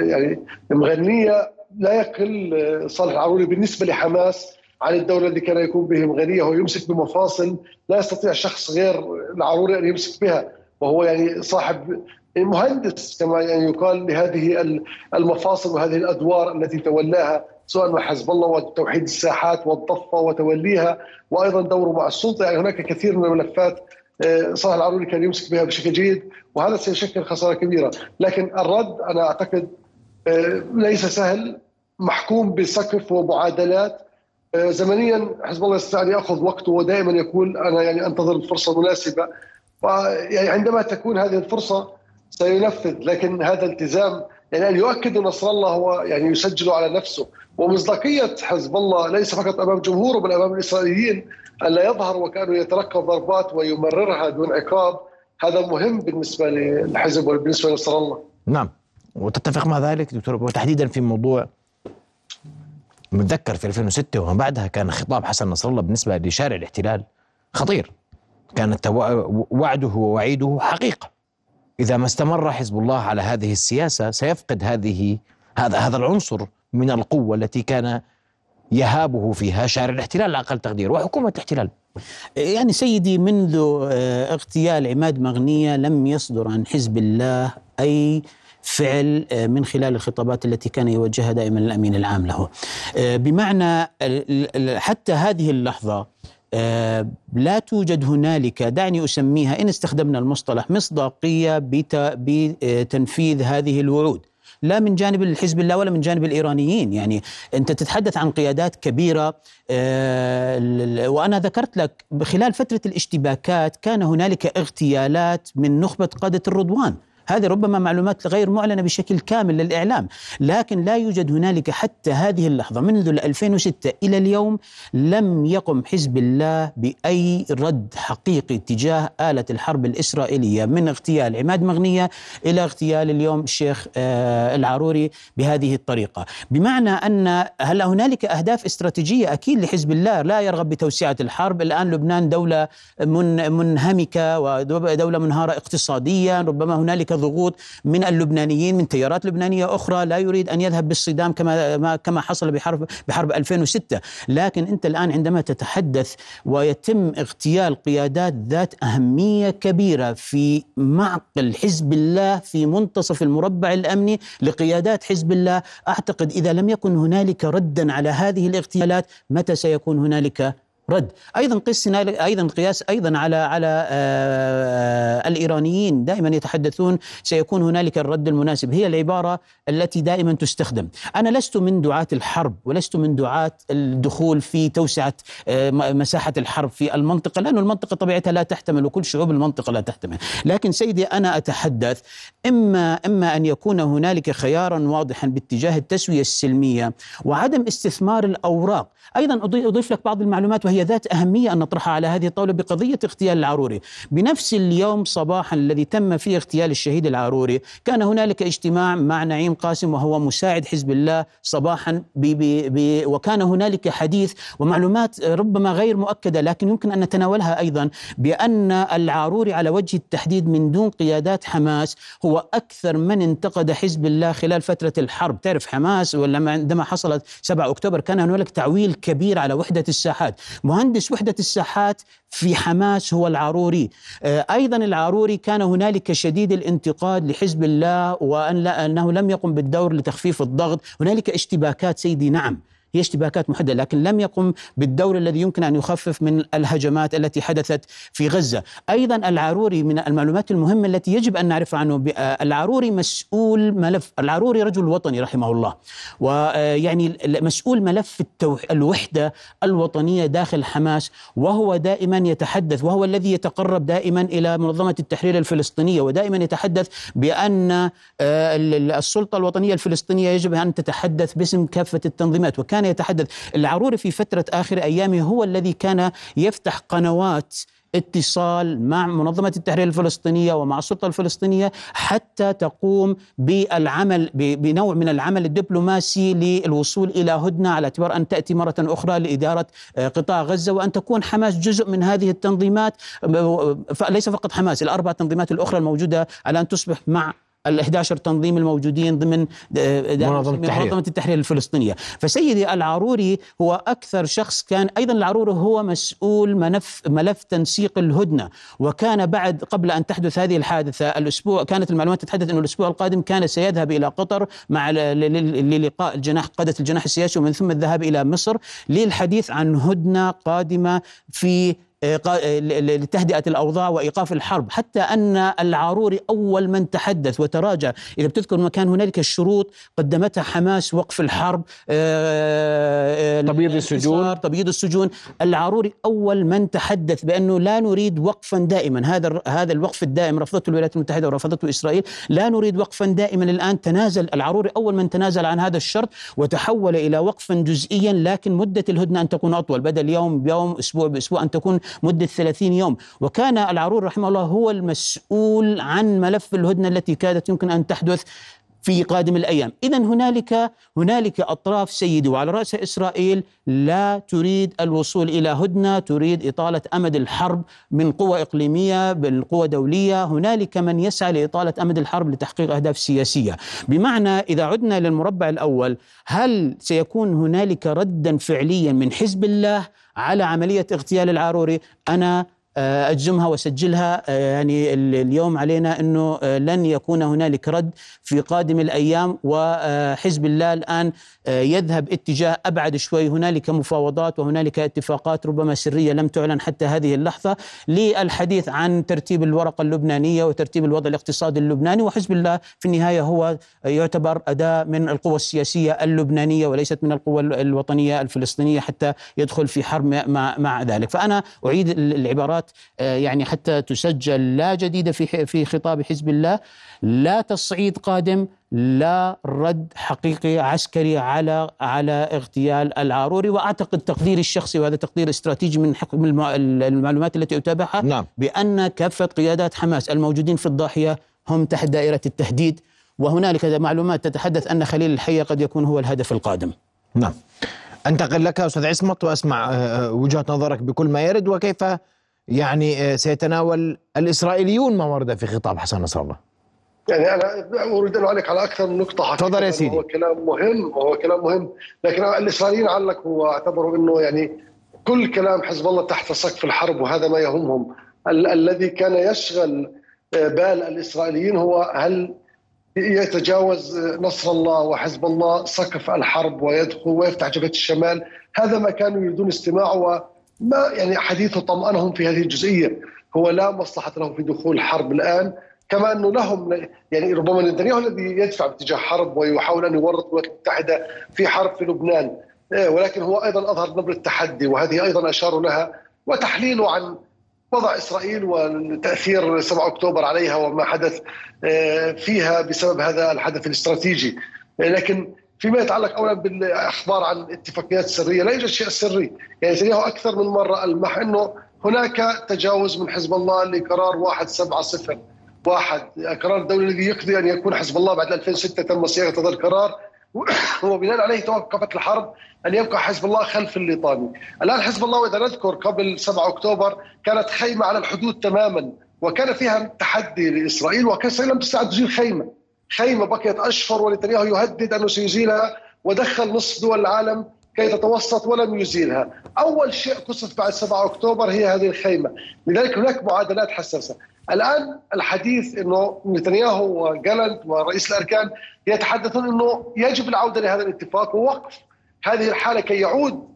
يعني المغنية لا يقل آه، صالح العروري بالنسبة لحماس عن الدولة الذي كان يكون به مغنية هو يمسك بمفاصل لا يستطيع شخص غير العروري أن يمسك بها وهو يعني صاحب مهندس كما يعني يقال لهذه المفاصل وهذه الأدوار التي تولاها سواء مع حزب الله وتوحيد الساحات والضفة وتوليها وأيضا دوره مع السلطة. يعني هناك كثير من الملفات آه، صالح العروري كان يمسك بها بشكل جيد وهذا سيشكل خسارة كبيرة. لكن الرد أنا أعتقد آه، ليس سهل محكوم بسقف ومعادلات. آه، زمنيا حزب الله يستطيع أن يأخذ وقته ودائما يقول أنا يعني أنتظر الفرصة المناسبة. يعني عندما تكون هذه الفرصة سينفذ لكن هذا التزام يعني أن يؤكد نصر الله هو يعني يسجل على نفسه. ومصداقية حزب الله ليس فقط أمام جمهوره بل أمام الإسرائيليين الا يظهر وكأنه يتلقى الضربات ويمررها دون عقاب. هذا مهم بالنسبة للحزب وبالنسبة لنصر الله. نعم. وتتفق مع ذلك دكتور وتحديدا في موضوع متذكر في 2006 وما بعدها كان خطاب حسن نصر الله بالنسبة لشارع الاحتلال خطير. كانت وعده ووعيده حقيقة. إذا ما استمر حزب الله على هذه السياسة سيفقد هذه هذا هذا العنصر من القوة التي كان يهابه فيها شارع الاحتلال على أقل تقدير وحكومة الاحتلال يعني سيدي منذ آه، اغتيال عماد مغنية لم يصدر عن حزب الله أي فعل آه، من خلال الخطابات التي كان يوجهها دائما الأمين العام له. آه، بمعنى حتى هذه اللحظة لا توجد هنالك دعني أسميها إن استخدمنا المصطلح مصداقية بتنفيذ هذه الوعود. لا من جانب الحزب الله ولا من جانب الإيرانيين يعني أنت تتحدث عن قيادات كبيرة وأنا ذكرت لك خلال فترة الاشتباكات كان هنالك اغتيالات من نخبة قادة الرضوان هذه ربما معلومات غير معلنة بشكل كامل للإعلام لكن لا يوجد هنالك حتى هذه اللحظة منذ 2006 إلى اليوم لم يقم حزب الله بأي رد حقيقي تجاه آلة الحرب الإسرائيلية من اغتيال عماد مغنية إلى اغتيال اليوم الشيخ آه، العروري بهذه الطريقة. بمعنى أن هل هنالك أهداف استراتيجية؟ أكيد لحزب الله لا يرغب بتوسعة الحرب. الآن لبنان دولة من منهمكة ودولة منهارة اقتصاديا ربما هنالك ضغوط من اللبنانيين من تيارات لبنانية أخرى لا يريد أن يذهب بالصدام كما كما حصل بحرب بحرب 2006 لكن أنت الآن عندما تتحدث ويتم اغتيال قيادات ذات أهمية كبيرة في معقل حزب الله في منتصف المربع الأمني لقيادات حزب الله أعتقد إذا لم يكن هنالك ردا على هذه الاغتيالات متى سيكون هنالك رد. أيضا قس أيضا قياس أيضا على على آه، الإيرانيين دائما يتحدثون سيكون هنالك الرد المناسب. هي العبارة التي دائما تستخدم. أنا لست من دعاة الحرب ولست من دعاة الدخول في توسعة آه، مساحة الحرب في المنطقة لأن المنطقة طبيعتها لا تحتمل وكل شعوب المنطقة لا تحتمل. لكن سيدي أنا أتحدث إما إما أن يكون هنالك خيارا واضحا باتجاه التسوية السلمية وعدم استثمار الأوراق. أيضا أضيف لك بعض المعلومات وهي ذات أهمية أن نطرحها على هذه الطاولة بقضية اغتيال العاروري. بنفس اليوم صباحا الذي تم فيه اغتيال الشهيد العاروري كان هنالك اجتماع مع نعيم قاسم وهو مساعد حزب الله صباحا بي بي بي وكان هنالك حديث ومعلومات ربما غير مؤكدة لكن يمكن أن نتناولها أيضا بأن العاروري على وجه التحديد من دون قيادات حماس هو أكثر من انتقد حزب الله خلال فترة الحرب. تعرف حماس ولما عندما حصلت 7 أكتوبر كان هنالك تعويل كبير على وحدة الساحات. مهندس وحدة الساحات في حماس هو العروري. آه، أيضا العروري كان هنالك شديد الانتقاد لحزب الله وأن لا أنه لم يقم بالدور لتخفيف الضغط. هنالك اشتباكات سيدي نعم. هي اشتباكات محددة لكن لم يقم بالدور الذي يمكن أن يخفف من الهجمات التي حدثت في غزة، أيضا العروري من المعلومات المهمة التي يجب أن نعرف عنه العروري مسؤول ملف العروري رجل وطني رحمه الله. ويعني مسؤول ملف الوحدة الوطنية داخل حماس وهو دائما يتحدث وهو الذي يتقرب دائما إلى منظمة التحرير الفلسطينية. ودائما يتحدث بأن آه، السلطة الوطنية الفلسطينية يجب أن تتحدث باسم كافة التنظيمات. وكان كان يتحدث. العروري في فترة آخر أيامه هو الذي كان يفتح قنوات اتصال مع منظمة التحرير الفلسطينية ومع السلطة الفلسطينية حتى تقوم بالعمل بنوع من العمل الدبلوماسي للوصول إلى هدنة على اعتبار أن تأتي مرة أخرى لإدارة آه، قطاع غزة وأن تكون حماس جزء من هذه التنظيمات ليس فقط حماس الأربع تنظيمات الأخرى الموجودة على أن تصبح مع ال 11 تنظيم الموجودين ضمن آه، منظمة التحرير. منظمة التحرير الفلسطينية فسيدي العروري هو أكثر شخص كان أيضا العروري هو مسؤول ملف, ملف تنسيق الهدنة وكان بعد قبل أن تحدث هذه الحادثة الأسبوع كانت المعلومات تتحدث أنه الأسبوع القادم كان سيذهب إلى قطر مع للقاء الجناح قادة الجناح السياسي ومن ثم الذهاب إلى مصر للحديث عن هدنة قادمة في لتهدئة الأوضاع وإيقاف الحرب حتى أن العاروري أول من تحدث وتراجع. إذا بتذكر ما كان هنالك الشروط قدمتها حماس وقف الحرب تبييض السجون. تبييض السجون. العاروري أول من تحدث بأنه لا نريد وقفا دائما. هذا هذا الوقف الدائم رفضته الولايات المتحدة ورفضته إسرائيل. لا نريد وقفا دائما الآن. تنازل العاروري أول من تنازل عن هذا الشرط وتحول إلى وقفا جزئيا لكن مدة الهدنة أن تكون أطول. بدل يوم بيوم أسبوع بأسبوع أن تكون مدة 30 يوم. وكان العرور رحمه الله هو المسؤول عن ملف الهدنة التي كادت يمكن أن تحدث في قادم الأيام، اذا هنالك هنالك أطراف سيدي وعلى رأس إسرائيل لا تريد الوصول إلى هدنة، تريد إطالة أمد الحرب من قوى إقليمية بل قوى دولية، هنالك من يسعى لإطالة أمد الحرب لتحقيق أهداف سياسية، بمعنى إذا عدنا للمربع الأول، هل سيكون هنالك ردا فعليا من حزب الله على عملية اغتيال العاروري؟ آه، أجزمها واسجلها آه، يعني اليوم علينا إنه آه، لن يكون هنالك رد في قادم الأيام وحزب الله الآن يذهب اتجاه أبعد شوي. هنالك مفاوضات وهنالك اتفاقات ربما سرية لم تعلن حتى هذه اللحظة للحديث عن ترتيب الورقة اللبنانية وترتيب الوضع الاقتصادي اللبناني. وحزب الله في النهاية هو يعتبر أداة من القوى السياسية اللبنانية وليست من القوى الوطنية الفلسطينية حتى يدخل في حرب مع مع ذلك. فأنا أعيد العبارات القرارات آه، يعني حتى تسجل لا جديدة في في خطاب حزب الله لا تصعيد قادم لا رد حقيقي عسكري على على اغتيال العاروري وأعتقد تقديري الشخصي وهذا تقدير استراتيجي من حكم المعلومات التي أتابعها نعم. بأن كافة قيادات حماس الموجودين في الضاحية هم تحت دائرة التهديد وهنالك معلومات تتحدث أن خليل الحيه قد يكون هو الهدف القادم. نعم. أنتقل لك أستاذ عصمت وأسمع آه، آه، وجهة نظرك بكل ما يرد وكيف يعني آه، سيتناول الإسرائيليون ما ورد في خطاب حسن نصر الله. يعني أنا أريد أن أعلق على أكثر من نقطه تفضل يا سيدي. هو كلام مهم وهو كلام مهم. لكن الإسرائيليين علقوا واعتبروا إنه يعني كل كلام حزب الله تحت سقف الحرب وهذا ما يهمهم. ال- الذي كان يشغل آه، بال الإسرائيليين هو هل يتجاوز نصر الله وحزب الله سقف الحرب ويدخل ويفتح جبهة الشمال؟ هذا ما كانوا يريدون استماعه ما يعني حديثه طمأنهم في هذه الجزئية. هو لا مصلحة له في دخول حرب الآن كما أنه لهم يعني ربما نتنياهو الذي يدفع باتجاه حرب ويحاول أن يورط الولايات المتحدة في حرب في لبنان. إيه، ولكن هو أيضا أظهر نبرة التحدي وهذه أيضا أشاروا لها وتحليله عن وضع إسرائيل وتاثير 7 أكتوبر عليها وما حدث إيه، فيها بسبب هذا الحدث الاستراتيجي. لكن فيما يتعلق اولا بالأخبار عن اتفاقيات سرية لا يوجد شيء سري يعني نتنياهو أكثر من مرة ألمح أنه هناك تجاوز من حزب الله لقرار 170 واحد قرار الدولي الذي يقضي أن يكون حزب الله بعد 2006 تم صياغة هذا القرار (coughs) وبناء عليه توقفت الحرب أن يبقى حزب الله خلف الليطاني. الآن حزب الله واذا نذكر قبل 7 أكتوبر كانت خيمة على الحدود تماما وكان فيها تحدي لإسرائيل وكان لم تستطع تزيل خيمة. خيمه بقيت أشهر ونتنياهو يهدد أنه سيزيلها ودخل نصف دول العالم كي تتوسط ولم يزيلها. أول شيء قصف بعد 7 أكتوبر هي هذه الخيمة. لذلك هناك معادلات حساسة. الآن الحديث أنه نتنياهو وجالنت ورئيس الأركان يتحدثون أنه يجب العودة لهذا الاتفاق ووقف هذه الحالة كي يعود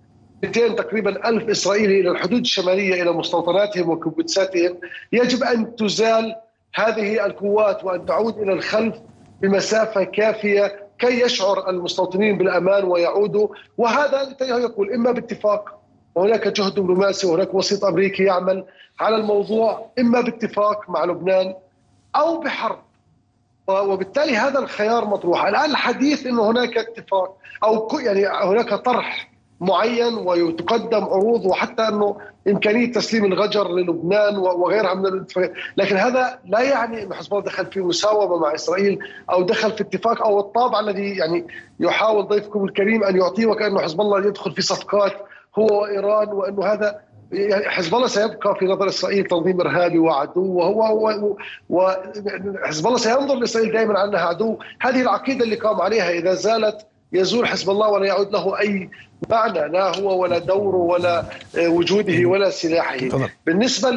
200 تقريبا ألف إسرائيلي إلى الحدود الشمالية إلى مستوطناتهم وكبوتساتهم يجب أن تزال هذه القوات وأن تعود إلى الخلف بمسافة كافية كي يشعر المستوطنين بالأمان ويعودوا. وهذا نتنياهو يقول إما باتفاق وهناك جهد دبلوماسي وهناك وسيط أمريكي يعمل على الموضوع إما باتفاق مع لبنان أو بحرب. وبالتالي هذا الخيار مطروح. الآن الحديث إنه هناك اتفاق أو يعني هناك طرح معين ويتقدم عروض وحتى إنه إمكانية تسليم الغجر للبنان وغيرها من الاتفاقات، لكن هذا لا يعني إنه حزب الله دخل في مساومة مع إسرائيل أو دخل في اتفاق أو الطابع الذي يعني يحاول ضيفكم الكريم أن يعطيه وكأنه حزب الله يدخل في صفقات هو وإيران وإنه هذا يعني حزب الله سيبقى في نظر إسرائيل تنظيم إرهابي وعدو وهو وحزب الله سينظر لإسرائيل دائما على أنها عدو، هذه العقيدة اللي قام عليها إذا زالت يزول حزب الله ولا يعود له أي معنى لا هو ولا دوره ولا وجوده ولا سلاحه. طبعا. بالنسبة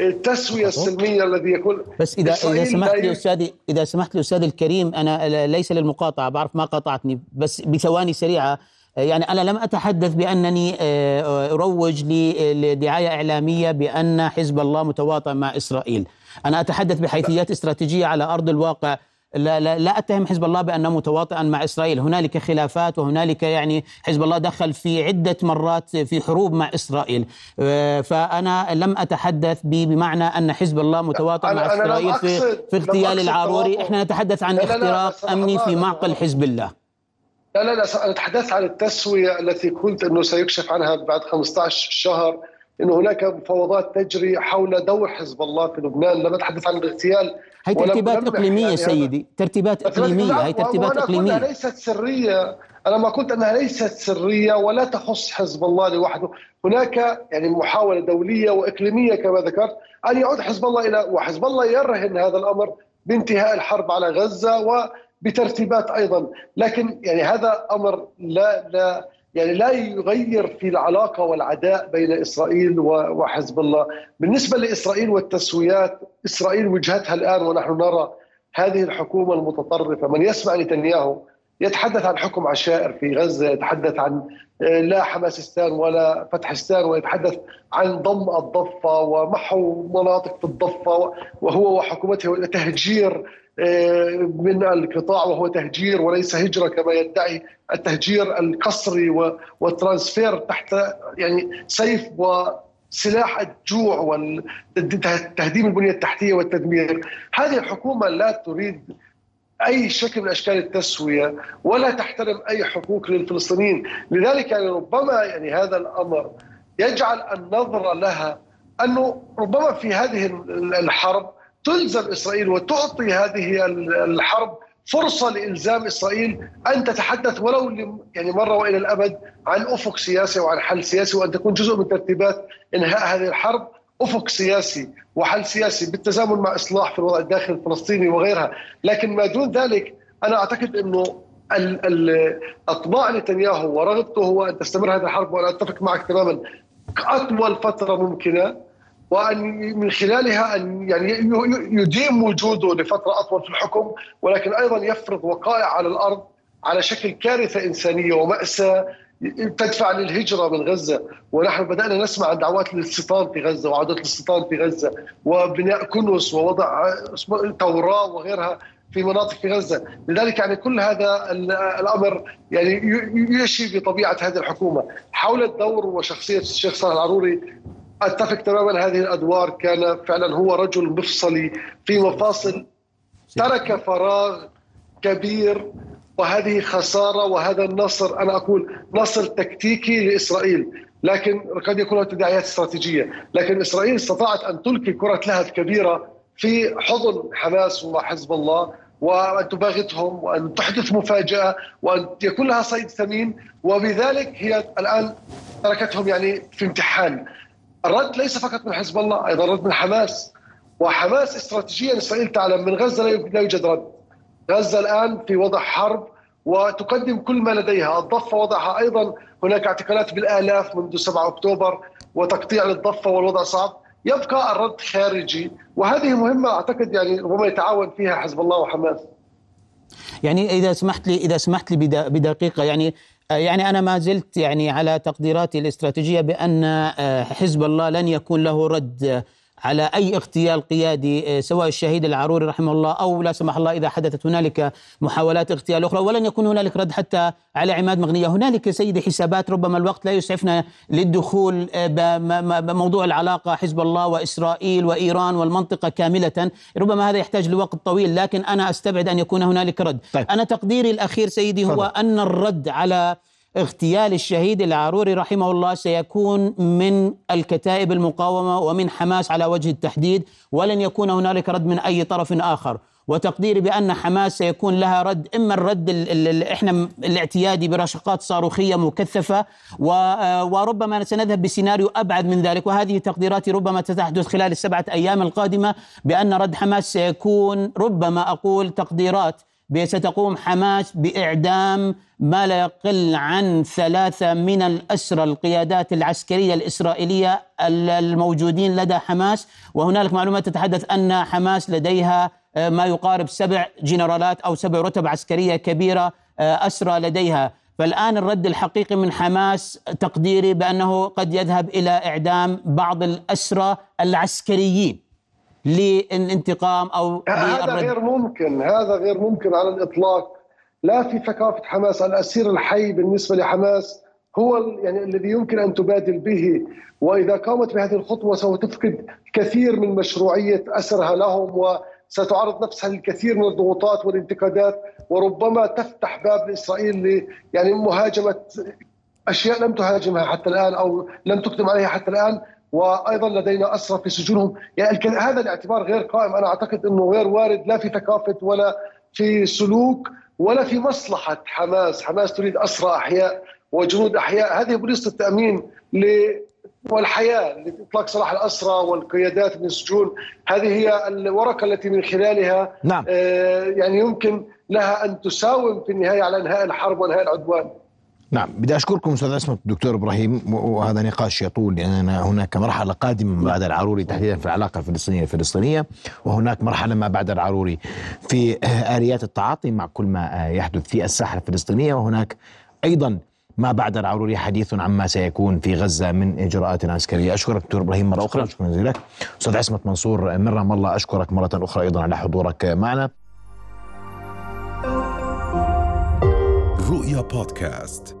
للتسويه السلمية الذي يقول بس اذا إذا سمحت لي أستاذي إذا سمحت لي أستاذي الكريم أنا ليس للمقاطعة بعرف ما قاطعتني بس بثواني سريعة. يعني أنا لم أتحدث بأنني آه، أروج لدعاية إعلامية بأن حزب الله متواطئ مع إسرائيل. أنا أتحدث بحيثيات استراتيجية على أرض الواقع. لا, لا, لا أتهم حزب الله بانه متواطئا مع إسرائيل، هنالك خلافات وهنالك يعني حزب الله دخل في عدة مرات في حروب مع إسرائيل، آه، فأنا لم أتحدث بمعنى أن حزب الله متواطئ مع إسرائيل في في اغتيال العاروري، إحنا نتحدث عن اختراق أمني في معقل حزب الله. لا لا لا أنا تحدثت عن التسوية التي قلت إنه سيكشف عنها بعد 15 شهر. انه هناك مفاوضات تجري حول دور حزب الله في لبنان. لم اتحدث عن الاغتيال هي ترتيبات إقليمية يعني سيدي. ترتيبات إقليمية. هي ترتيبات إقليمية. ليست سرية. أنا ما قلت أنها ليست سرية ولا تخص حزب الله لوحده. هناك يعني محاولة دولية وإقليمية كما ذكرت أن يعود حزب الله إلى وحزب الله يرهن هذا الأمر بانتهاء الحرب على غزة وبترتيبات أيضا. لكن يعني هذا أمر لا لا يعني لا يغير في العلاقة والعداء بين إسرائيل وحزب الله، بالنسبة لإسرائيل والتسويات، إسرائيل وجهتها الآن ونحن نرى هذه الحكومة المتطرفة، من يسمع نتنياهو يتحدث عن حكم عشائر في غزة، يتحدث عن آه، لا حماسستان ولا فتحستان ويتحدث عن ضم الضفة ومحو مناطق في الضفة وهو وحكومته تهجير آه، من القطاع وهو تهجير وليس هجرة كما يدعي التهجير القسري وال transfer تحت يعني سيف وسلاح الجوع وتهديم البنية التحتية والتدمير. هذه الحكومة لا تريد أي شكل من أشكال التسوية ولا تحترم أي حقوق للفلسطينيين، لذلك يعني ربما يعني هذا الأمر يجعل النظره لها أنه ربما في هذه الحرب تلزم إسرائيل وتعطي هذه الحرب فرصة لإلزام إسرائيل أن تتحدث ولو يعني مرة وإلى الأبد عن أفق سياسي وعن حل سياسي وأن تكون جزء من ترتيبات إنهاء هذه الحرب. أفق سياسي وحل سياسي بالتزامن مع إصلاح في الوضع الداخلي الفلسطيني وغيرها، لكن ما دون ذلك أنا أعتقد إنه أطماع نتنياهو ورغبته هو أن تستمر هذه الحرب وأنا أتفق معك تماما. أطول فترة ممكنة وأن من خلالها أن يعني يديم وجوده لفترة أطول في الحكم ولكن أيضا يفرض وقائع على الأرض على شكل كارثة إنسانية ومأساة تدفع للهجرة من غزة. ونحن بدأنا نسمع عن دعوات للاستيطان في غزة وعودة الاستيطان في غزة وبناء كنس ووضع توراة وغيرها في مناطق في غزة. لذلك يعني كل هذا الأمر يعني يشي بطبيعة هذه الحكومة. حول الدور وشخصية الشيخ صالح العروري أتفق تماما. هذه الأدوار كان فعلا هو رجل مفصلي في مفاصل ترك فراغ كبير وهذه خسارة وهذا النصر أنا أقول نصر تكتيكي لإسرائيل. لكن قد يكون تداعيات استراتيجية. لكن إسرائيل استطاعت أن تلقي كرة لهب كبيره في حضن حماس وحزب الله وأن تباغتهم وأن تحدث مفاجأة وأن يكون لها صيد ثمين. وبذلك هي الآن تركتهم يعني في امتحان. الرد ليس فقط من حزب الله أيضا رد من حماس. وحماس استراتيجيا إسرائيل تعلم من غزة لا يوجد رد. غزة الآن في وضع حرب وتقدم كل ما لديها. الضفة وضعها أيضا هناك اعتقالات بالآلاف منذ 7 أكتوبر وتقطيع للضفة والوضع صعب. يبقى الرد خارجي وهذه مهمة أعتقد يعني ربما يتعاون فيها حزب الله وحماس. يعني إذا سمحت لي إذا سمحت لي بدقيقة يعني يعني أنا ما زلت يعني على تقديراتي الاستراتيجية بأن آه، حزب الله لن يكون له رد على أي اغتيال قيادي آه، سواء الشهيد العروري رحمه الله أو لا سمح الله إذا حدثت هنالك محاولات اغتيال أخرى ولن يكون هنالك رد حتى على عماد مغنية، هنالك سيدي حسابات ربما الوقت لا يسعفنا للدخول آه، بموضوع العلاقة حزب الله وإسرائيل وإيران والمنطقة كاملة، ربما هذا يحتاج لوقت طويل لكن أنا أستبعد أن يكون هنالك رد. طيب. أنا تقديري الأخير سيدي هو أن الرد على اغتيال الشهيد العاروري رحمه الله سيكون من الكتائب المقاومة ومن حماس على وجه التحديد ولن يكون هنالك رد من أي طرف آخر. وتقديري بأن حماس سيكون لها رد إما الرد إحنا الاعتيادي برشقات صاروخية مكثفة وربما سنذهب بسيناريو أبعد من ذلك. وهذه تقديراتي ربما ستحدث خلال السبعة أيام القادمة بأن رد حماس سيكون ربما أقول تقديرات ستقوم حماس بإعدام ما لا يقل عن ثلاثة من الأسرى القيادات العسكرية الإسرائيلية الموجودين لدى حماس. وهنالك معلومات تتحدث أن حماس لديها آه، ما يقارب سبع جنرالات أو سبع رتب عسكرية كبيرة آه، أسرى لديها. فالآن الرد الحقيقي من حماس تقديري بأنه قد يذهب إلى إعدام بعض الأسرى العسكريين. للانتقام أو هذا. غير ممكن هذا غير ممكن على الإطلاق. لا في ثقافة حماس. الأسير الحي بالنسبة لحماس هو يعني الذي يمكن أن تبادل به. وإذا قامت بهذه الخطوة سوف تفقد كثير من مشروعية أسرها لهم وستعرض نفسها للكثير من الضغوطات والانتقادات. وربما تفتح باب لإسرائيل ل يعني مهاجمة أشياء لم تهاجمها حتى الآن أو لم تقدم عليها حتى الآن. وأيضا لدينا أسرى في سجونهم. يعني هذا الاعتبار غير قائم. أنا أعتقد إنه غير وارد لا في ثقافة ولا في سلوك ولا في مصلحة حماس. حماس تريد أسرى أحياء وجنود أحياء. هذه بوليصه التأمين ل والحياة لإطلاق سراح الأسرى والقيادات من السجون. هذه هي الورقة التي من خلالها نعم. آه، يعني يمكن لها أن تساوم في النهاية على إنهاء الحرب وإنهاء العدوان. نعم. بدي أشكركم أستاذ اسمت الدكتور إبراهيم وهذا نقاش يطول لأن هناك مرحلة قادمة بعد العروري تحديدا في العلاقة الفلسطينية الفلسطينية وهناك مرحلة ما بعد العروري في آليات التعاطي مع كل ما يحدث في الساحة الفلسطينية وهناك أيضا ما بعد العروري حديث عما سيكون في غزة من إجراءات عسكرية. أشكرك دكتور إبراهيم مرة أخرى شكرا جزيلا. لك أستاذ عصمت منصور من رام الله أشكرك مرة أخرى أيضا على حضورك معنا. رؤيا بودكاست.